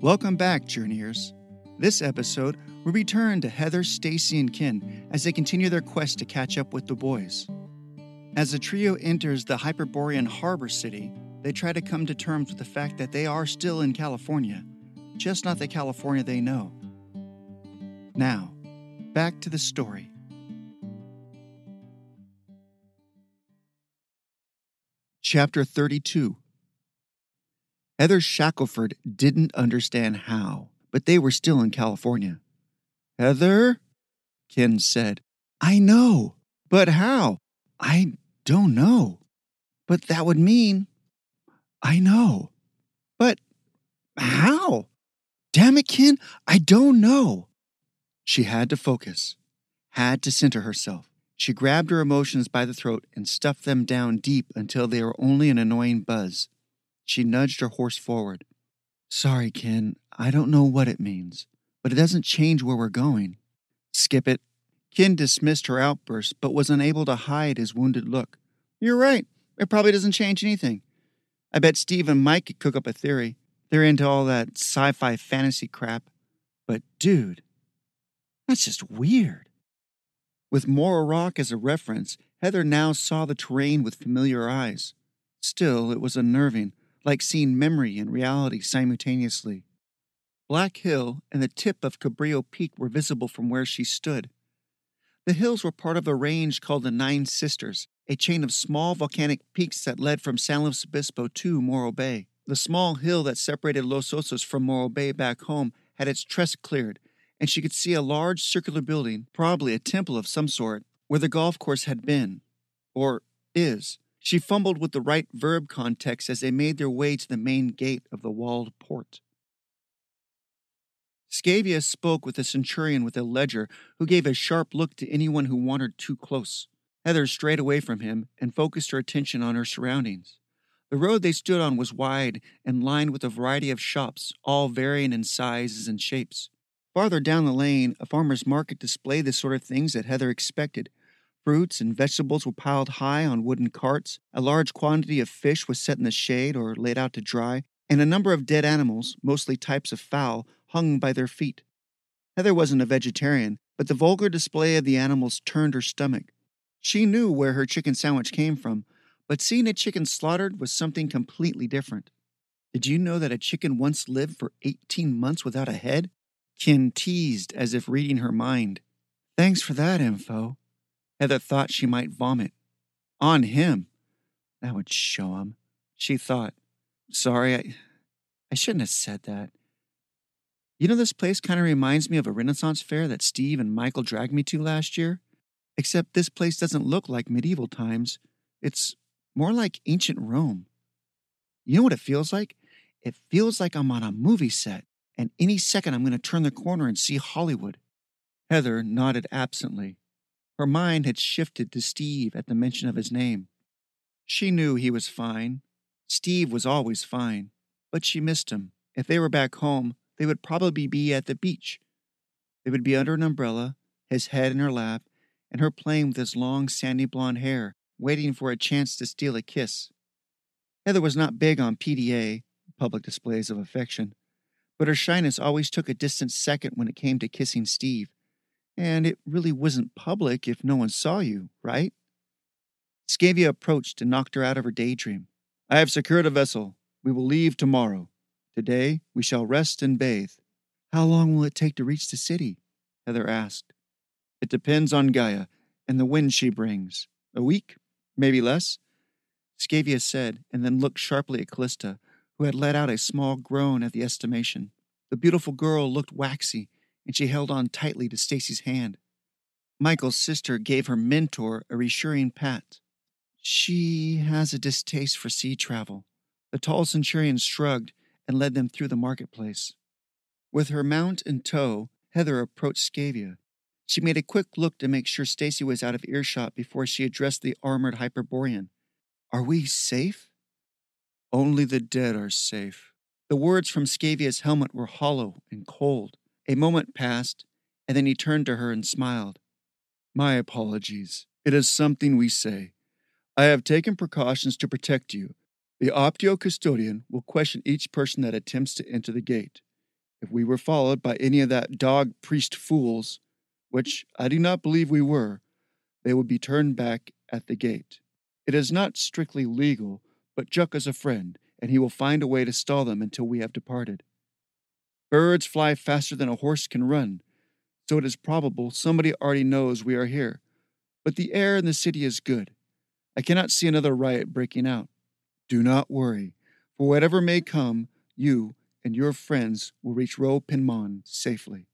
Welcome back, Journeyers. This episode, we return to Heather, Stacy, and Ken as they continue their quest to catch up with the boys. As the trio enters the Hyperborean harbor city, they try to come to terms with the fact that they are still in California, just not the California they know. Now, back to the story. Chapter 32 Heather Shackelford didn't understand how, but they were still in California. Heather? Ken said. I know, but how? I don't know. But that would mean. I know. But how? Damn it, Ken, I don't know. She had to focus, had to center herself. She grabbed her emotions by the throat and stuffed them down deep until they were only an annoying buzz. She nudged her horse forward. Sorry, Ken, I don't know what it means, but it doesn't change where we're going. Skip it. Ken dismissed her outburst, but was unable to hide his wounded look. You're right. It probably doesn't change anything. I bet Steve and Mike could cook up a theory. They're into all that sci fi fantasy crap. But, dude, that's just weird. With Morro Rock as a reference, Heather now saw the terrain with familiar eyes. Still, it was unnerving, like seeing memory and reality simultaneously. Black Hill and the tip of Cabrillo Peak were visible from where she stood. The hills were part of a range called the Nine Sisters, a chain of small volcanic peaks that led from San Luis Obispo to Morro Bay. The small hill that separated Los Osos from Morro Bay back home had its trest cleared, and she could see a large circular building, probably a temple of some sort, where the golf course had been. Or is. She fumbled with the right verb context as they made their way to the main gate of the walled port. Scavia spoke with the centurion with a ledger, who gave a sharp look to anyone who wandered too close. Heather strayed away from him and focused her attention on her surroundings. The road they stood on was wide and lined with a variety of shops, all varying in sizes and shapes. Farther down the lane, a farmer's market displayed the sort of things that Heather expected Fruits and vegetables were piled high on wooden carts, a large quantity of fish was set in the shade or laid out to dry, and a number of dead animals, mostly types of fowl, hung by their feet. Heather wasn't a vegetarian, but the vulgar display of the animals turned her stomach. She knew where her chicken sandwich came from, but seeing a chicken slaughtered was something completely different. Did you know that a chicken once lived for 18 months without a head? Ken teased as if reading her mind. Thanks for that info. Heather thought she might vomit. On him. That would show him. She thought, sorry, I, I shouldn't have said that. You know, this place kind of reminds me of a Renaissance fair that Steve and Michael dragged me to last year. Except this place doesn't look like medieval times. It's more like ancient Rome. You know what it feels like? It feels like I'm on a movie set, and any second I'm going to turn the corner and see Hollywood. Heather nodded absently. Her mind had shifted to Steve at the mention of his name. She knew he was fine. Steve was always fine, but she missed him. If they were back home, they would probably be at the beach. They would be under an umbrella, his head in her lap, and her playing with his long sandy blonde hair, waiting for a chance to steal a kiss. Heather was not big on PDA, public displays of affection, but her shyness always took a distant second when it came to kissing Steve. And it really wasn't public if no one saw you, right? Scavia approached and knocked her out of her daydream. I have secured a vessel. We will leave tomorrow. Today we shall rest and bathe. How long will it take to reach the city? Heather asked. It depends on Gaia and the wind she brings. A week? Maybe less? Scavia said, and then looked sharply at Callista, who had let out a small groan at the estimation. The beautiful girl looked waxy and she held on tightly to Stacy's hand. Michael's sister gave her mentor a reassuring pat. She has a distaste for sea travel. The tall centurion shrugged and led them through the marketplace. With her mount in tow, Heather approached Scavia. She made a quick look to make sure Stacy was out of earshot before she addressed the armored Hyperborean. Are we safe? Only the dead are safe. The words from Scavia's helmet were hollow and cold. A moment passed, and then he turned to her and smiled. My apologies. It is something we say. I have taken precautions to protect you. The Optio custodian will question each person that attempts to enter the gate. If we were followed by any of that dog priest fools, which I do not believe we were, they would be turned back at the gate. It is not strictly legal, but Juck is a friend, and he will find a way to stall them until we have departed. Birds fly faster than a horse can run, so it is probable somebody already knows we are here. But the air in the city is good. I cannot see another riot breaking out. Do not worry, for whatever may come, you and your friends will reach Ro Pinmon safely.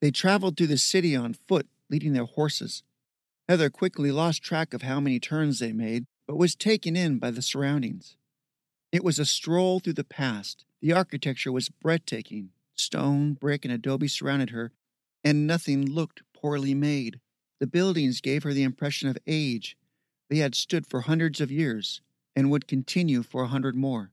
They traveled through the city on foot, leading their horses. Heather quickly lost track of how many turns they made, but was taken in by the surroundings. It was a stroll through the past. The architecture was breathtaking. Stone, brick, and adobe surrounded her, and nothing looked poorly made. The buildings gave her the impression of age. They had stood for hundreds of years and would continue for a hundred more.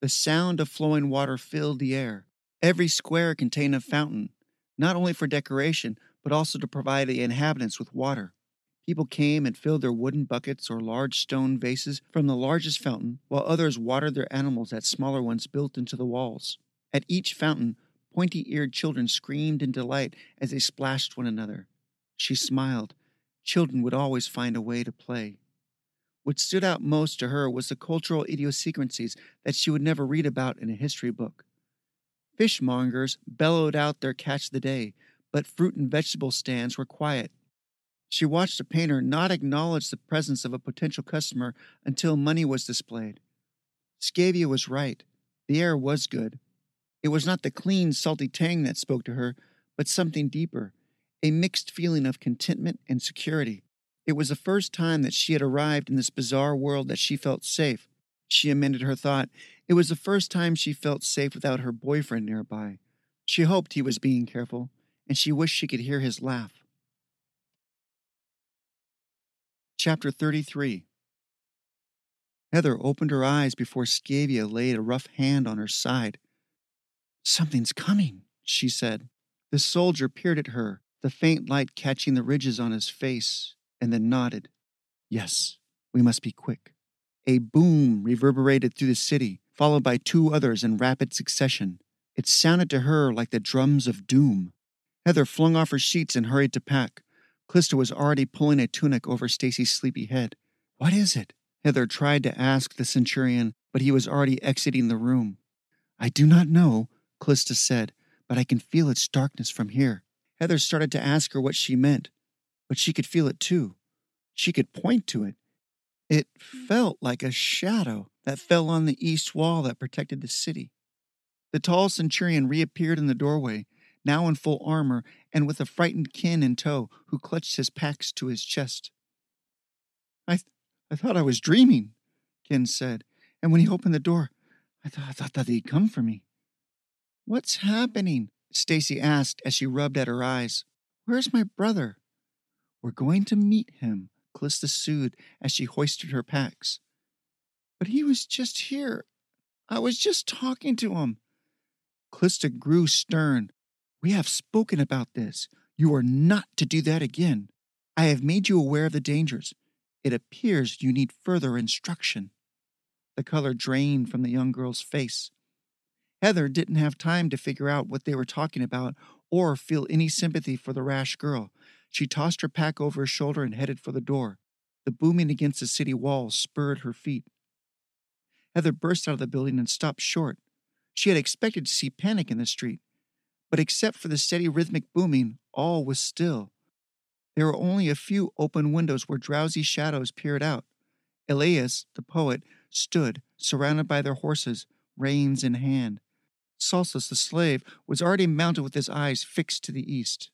The sound of flowing water filled the air. Every square contained a fountain, not only for decoration, but also to provide the inhabitants with water. People came and filled their wooden buckets or large stone vases from the largest fountain, while others watered their animals at smaller ones built into the walls. At each fountain, pointy eared children screamed in delight as they splashed one another. She smiled. Children would always find a way to play. What stood out most to her was the cultural idiosyncrasies that she would never read about in a history book. Fishmongers bellowed out their catch of the day, but fruit and vegetable stands were quiet. She watched a painter not acknowledge the presence of a potential customer until money was displayed. Scavia was right. The air was good. It was not the clean, salty tang that spoke to her, but something deeper, a mixed feeling of contentment and security. It was the first time that she had arrived in this bizarre world that she felt safe. She amended her thought. It was the first time she felt safe without her boyfriend nearby. She hoped he was being careful, and she wished she could hear his laugh. Chapter 33 Heather opened her eyes before Scavia laid a rough hand on her side. Something's coming, she said. The soldier peered at her, the faint light catching the ridges on his face, and then nodded. Yes, we must be quick. A boom reverberated through the city, followed by two others in rapid succession. It sounded to her like the drums of doom. Heather flung off her sheets and hurried to pack. Callista was already pulling a tunic over Stacy's sleepy head. What is it? Heather tried to ask the centurion, but he was already exiting the room. I do not know, Callista said, but I can feel its darkness from here. Heather started to ask her what she meant, but she could feel it too. She could point to it. It felt like a shadow that fell on the east wall that protected the city. The tall centurion reappeared in the doorway, now in full armor and with a frightened Ken in tow who clutched his packs to his chest. I, th- I thought I was dreaming, Ken said, and when he opened the door, I, th- I thought that he'd come for me. What's happening? Stacy asked as she rubbed at her eyes. Where's my brother? We're going to meet him, Callista soothed as she hoisted her packs. But he was just here. I was just talking to him. Callista grew stern. We have spoken about this. You are not to do that again. I have made you aware of the dangers. It appears you need further instruction. The color drained from the young girl's face. Heather didn't have time to figure out what they were talking about or feel any sympathy for the rash girl. She tossed her pack over her shoulder and headed for the door. The booming against the city walls spurred her feet. Heather burst out of the building and stopped short. She had expected to see panic in the street, but except for the steady rhythmic booming, all was still. There were only a few open windows where drowsy shadows peered out. Elias, the poet, stood, surrounded by their horses, reins in hand. Salsus, the slave, was already mounted with his eyes fixed to the east.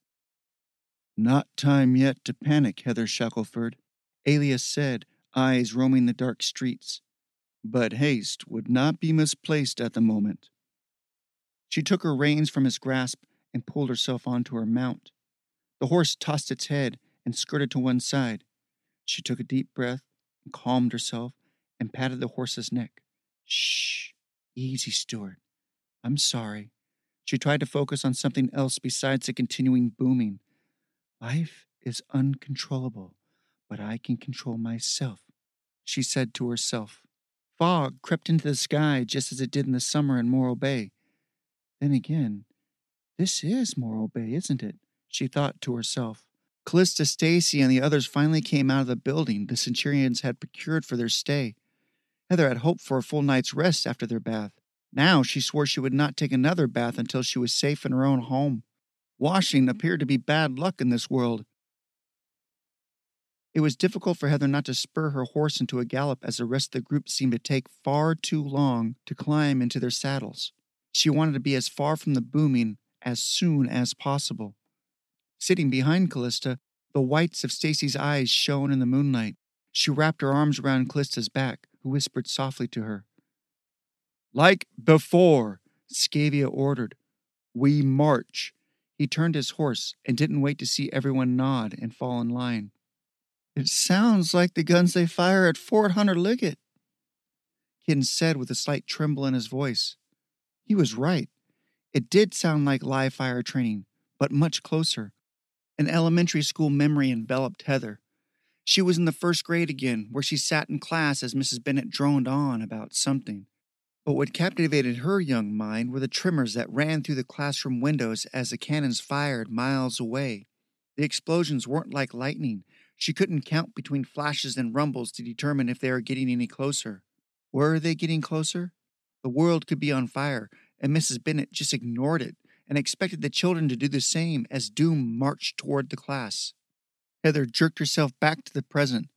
Not time yet to panic, Heather Shackelford, Elias said, eyes roaming the dark streets. But haste would not be misplaced at the moment. She took her reins from his grasp and pulled herself onto her mount. The horse tossed its head and skirted to one side. She took a deep breath and calmed herself and patted the horse's neck. Shh, easy, Stuart. I'm sorry. She tried to focus on something else besides the continuing booming. Life is uncontrollable, but I can control myself, she said to herself. Fog crept into the sky just as it did in the summer in Morro Bay. Then again, this is Morro Bay, isn't it? She thought to herself. Callista, Stacy, and the others finally came out of the building the Centurions had procured for their stay. Heather had hoped for a full night's rest after their bath. Now she swore she would not take another bath until she was safe in her own home. Washing mm-hmm. appeared to be bad luck in this world. It was difficult for Heather not to spur her horse into a gallop as the rest of the group seemed to take far too long to climb into their saddles. She wanted to be as far from the booming as soon as possible. Sitting behind Callista, the whites of Stacy's eyes shone in the moonlight. She wrapped her arms around Callista's back, who whispered softly to her. Like before, Scavia ordered. We march. He turned his horse and didn't wait to see everyone nod and fall in line. It sounds like the guns they fire at Fort Hunter Liggett, Ken said with a slight tremble in his voice. He was right. It did sound like live fire training, but much closer. An elementary school memory enveloped Heather. She was in the first grade again, where she sat in class as Mrs. Bennett droned on about something. But what captivated her young mind were the tremors that ran through the classroom windows as the cannons fired miles away. The explosions weren't like lightning. She couldn't count between flashes and rumbles to determine if they were getting any closer. Were they getting closer? The world could be on fire, and Mrs. Bennett just ignored it and expected the children to do the same as Doom marched toward the class. Heather jerked herself back to the present,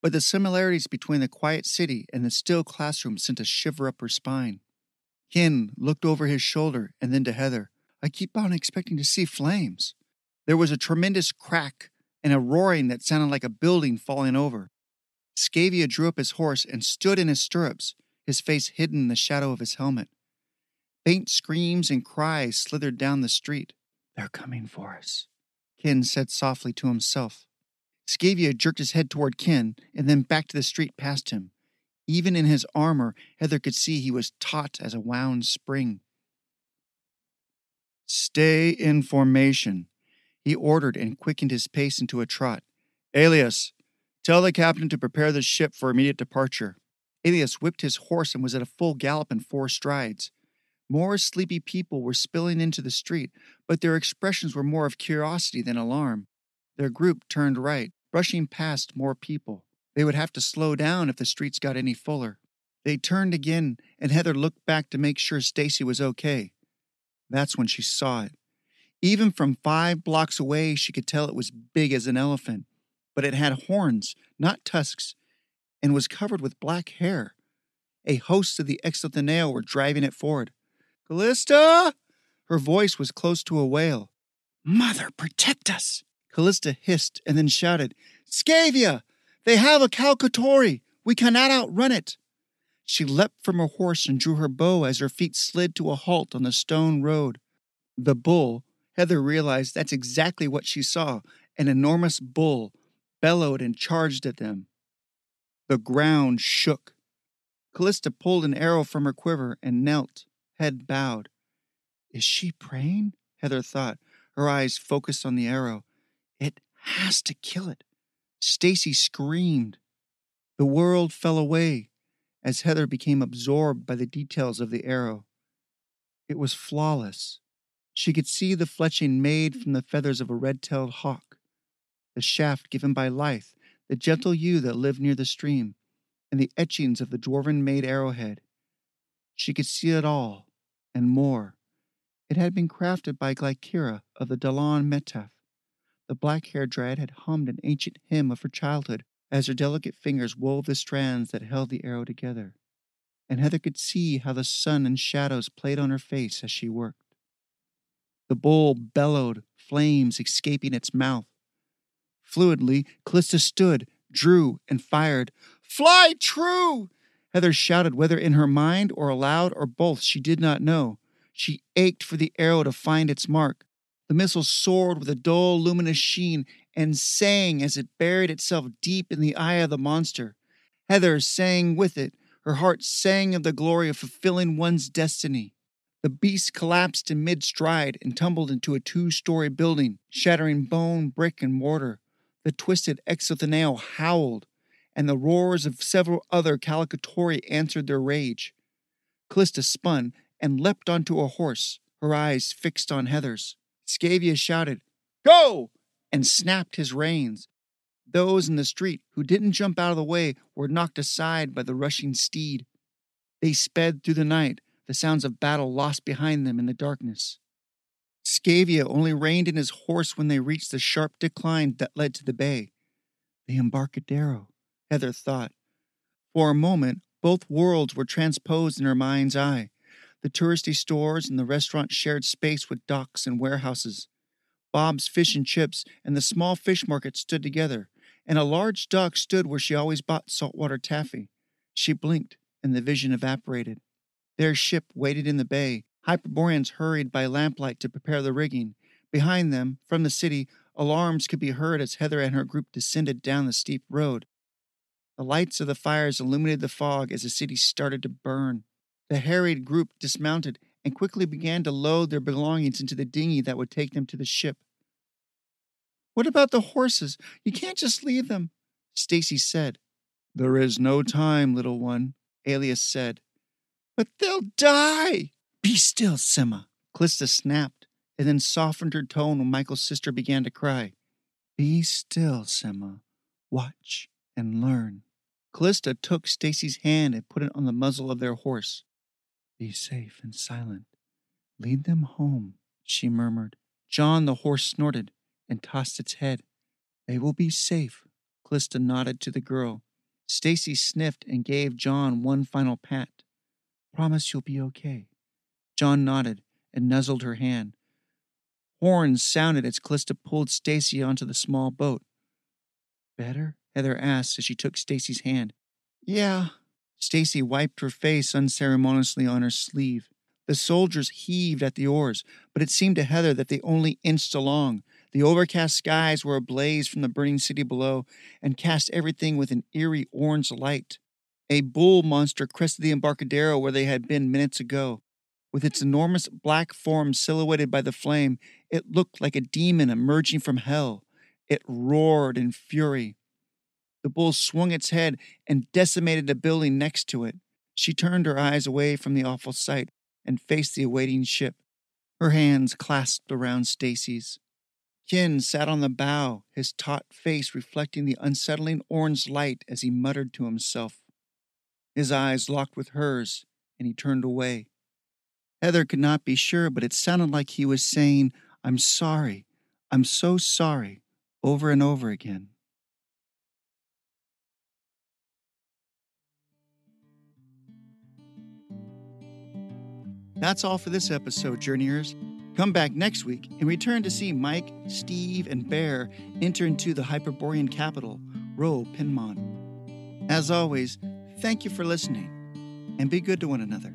but the similarities between the quiet city and the still classroom sent a shiver up her spine. Ken looked over his shoulder and then to Heather. I keep on expecting to see flames. There was a tremendous crack and a roaring that sounded like a building falling over. Scavia drew up his horse and stood in his stirrups, his face hidden in the shadow of his helmet. Faint screams and cries slithered down the street. They're coming for us, Ken said softly to himself. Scavia jerked his head toward Ken and then back to the street past him. Even in his armor, Heather could see he was taut as a wound spring. Stay in formation, he ordered and quickened his pace into a trot. Elias, tell the captain to prepare the ship for immediate departure. Elias whipped his horse and was at a full gallop in four strides. More sleepy people were spilling into the street, but their expressions were more of curiosity than alarm. Their group turned right, brushing past more people. They would have to slow down if the streets got any fuller. They turned again, and Heather looked back to make sure Stacy was okay. That's when she saw it. Even from five blocks away, she could tell it was big as an elephant, but it had horns, not tusks, and was covered with black hair. A host of the Exotheneo were driving it forward. Callista! Her voice was close to a wail. Mother, protect us! Callista hissed and then shouted, Scavia! They have a Calcatori! We cannot outrun it! She leapt from her horse and drew her bow as her feet slid to a halt on the stone road. The bull, Heather realized that's exactly what she saw an enormous bull, bellowed and charged at them. The ground shook. Callista pulled an arrow from her quiver and knelt, head bowed. Is she praying? Heather thought, her eyes focused on the arrow. It has to kill it. Stacy screamed. The world fell away as Heather became absorbed by the details of the arrow. It was flawless. She could see the fletching made from the feathers of a red tailed hawk, the shaft given by Lithe, the gentle ewe that lived near the stream, and the etchings of the dwarven made arrowhead. She could see it all, and more. It had been crafted by Glycera of the Dalon Metaf. The black haired dryad had hummed an ancient hymn of her childhood as her delicate fingers wove the strands that held the arrow together. And Heather could see how the sun and shadows played on her face as she worked. The bull bellowed, flames escaping its mouth. Fluidly, Callista stood, drew, and fired. Fly true! Heather shouted, whether in her mind or aloud or both, she did not know. She ached for the arrow to find its mark. The missile soared with a dull, luminous sheen and sang as it buried itself deep in the eye of the monster. Heather sang with it. Her heart sang of the glory of fulfilling one's destiny. The beast collapsed in mid stride and tumbled into a two story building, shattering bone, brick, and mortar. The twisted exotheneo howled and the roars of several other Calicatori answered their rage. Callista spun and leapt onto a horse, her eyes fixed on Heather's. Scavia shouted, Go! and snapped his reins. Those in the street who didn't jump out of the way were knocked aside by the rushing steed. They sped through the night, the sounds of battle lost behind them in the darkness. Scavia only reined in his horse when they reached the sharp decline that led to the bay. The Embarcadero, Heather thought. For a moment, both worlds were transposed in her mind's eye. The touristy stores and the restaurant shared space with docks and warehouses. Bob's Fish and Chips and the small fish market stood together, and a large dock stood where she always bought saltwater taffy. She blinked, and the vision evaporated. Their ship waited in the bay. Hyperboreans hurried by lamplight to prepare the rigging. Behind them, from the city, alarms could be heard as Heather and her group descended down the steep road. The lights of the fires illuminated the fog as the city started to burn. The harried group dismounted and quickly began to load their belongings into the dinghy that would take them to the ship. What about the horses? You can't just leave them, Stacy said. There is no time, little one, Elias said. But they'll die. Be still, Sima. Callista snapped and then softened her tone when Michael's sister began to cry. Be still, Sima. Watch and learn. Callista took Stacy's hand and put it on the muzzle of their horse. Be safe and silent. Lead them home, she murmured. John the horse snorted and tossed its head. They will be safe. Callista nodded to the girl. Stacy sniffed and gave John one final pat. Promise you'll be okay. John nodded and nuzzled her hand. Horns sounded as Callista pulled Stacy onto the small boat. Better? Heather asked as she took Stacy's hand. Yeah. Stacy wiped her face unceremoniously on her sleeve. The soldiers heaved at the oars, but it seemed to Heather that they only inched along. The overcast skies were ablaze from the burning city below and cast everything with an eerie orange light. A bull monster crested the embarcadero where they had been minutes ago. With its enormous black form silhouetted by the flame, it looked like a demon emerging from hell. It roared in fury. The bull swung its head and decimated a building next to it. She turned her eyes away from the awful sight and faced the awaiting ship, her hands clasped around Stacy's. Ken sat on the bow, his taut face reflecting the unsettling orange light as he muttered to himself. His eyes locked with hers, and he turned away. Heather could not be sure, but it sounded like he was saying, I'm sorry. I'm so sorry, over and over again. That's all for this episode, Journeyers. Come back next week and return to see Mike, Steve, and Bear enter into the Hyperborean capital, Ro Pinmon. As always, thank you for listening and be good to one another.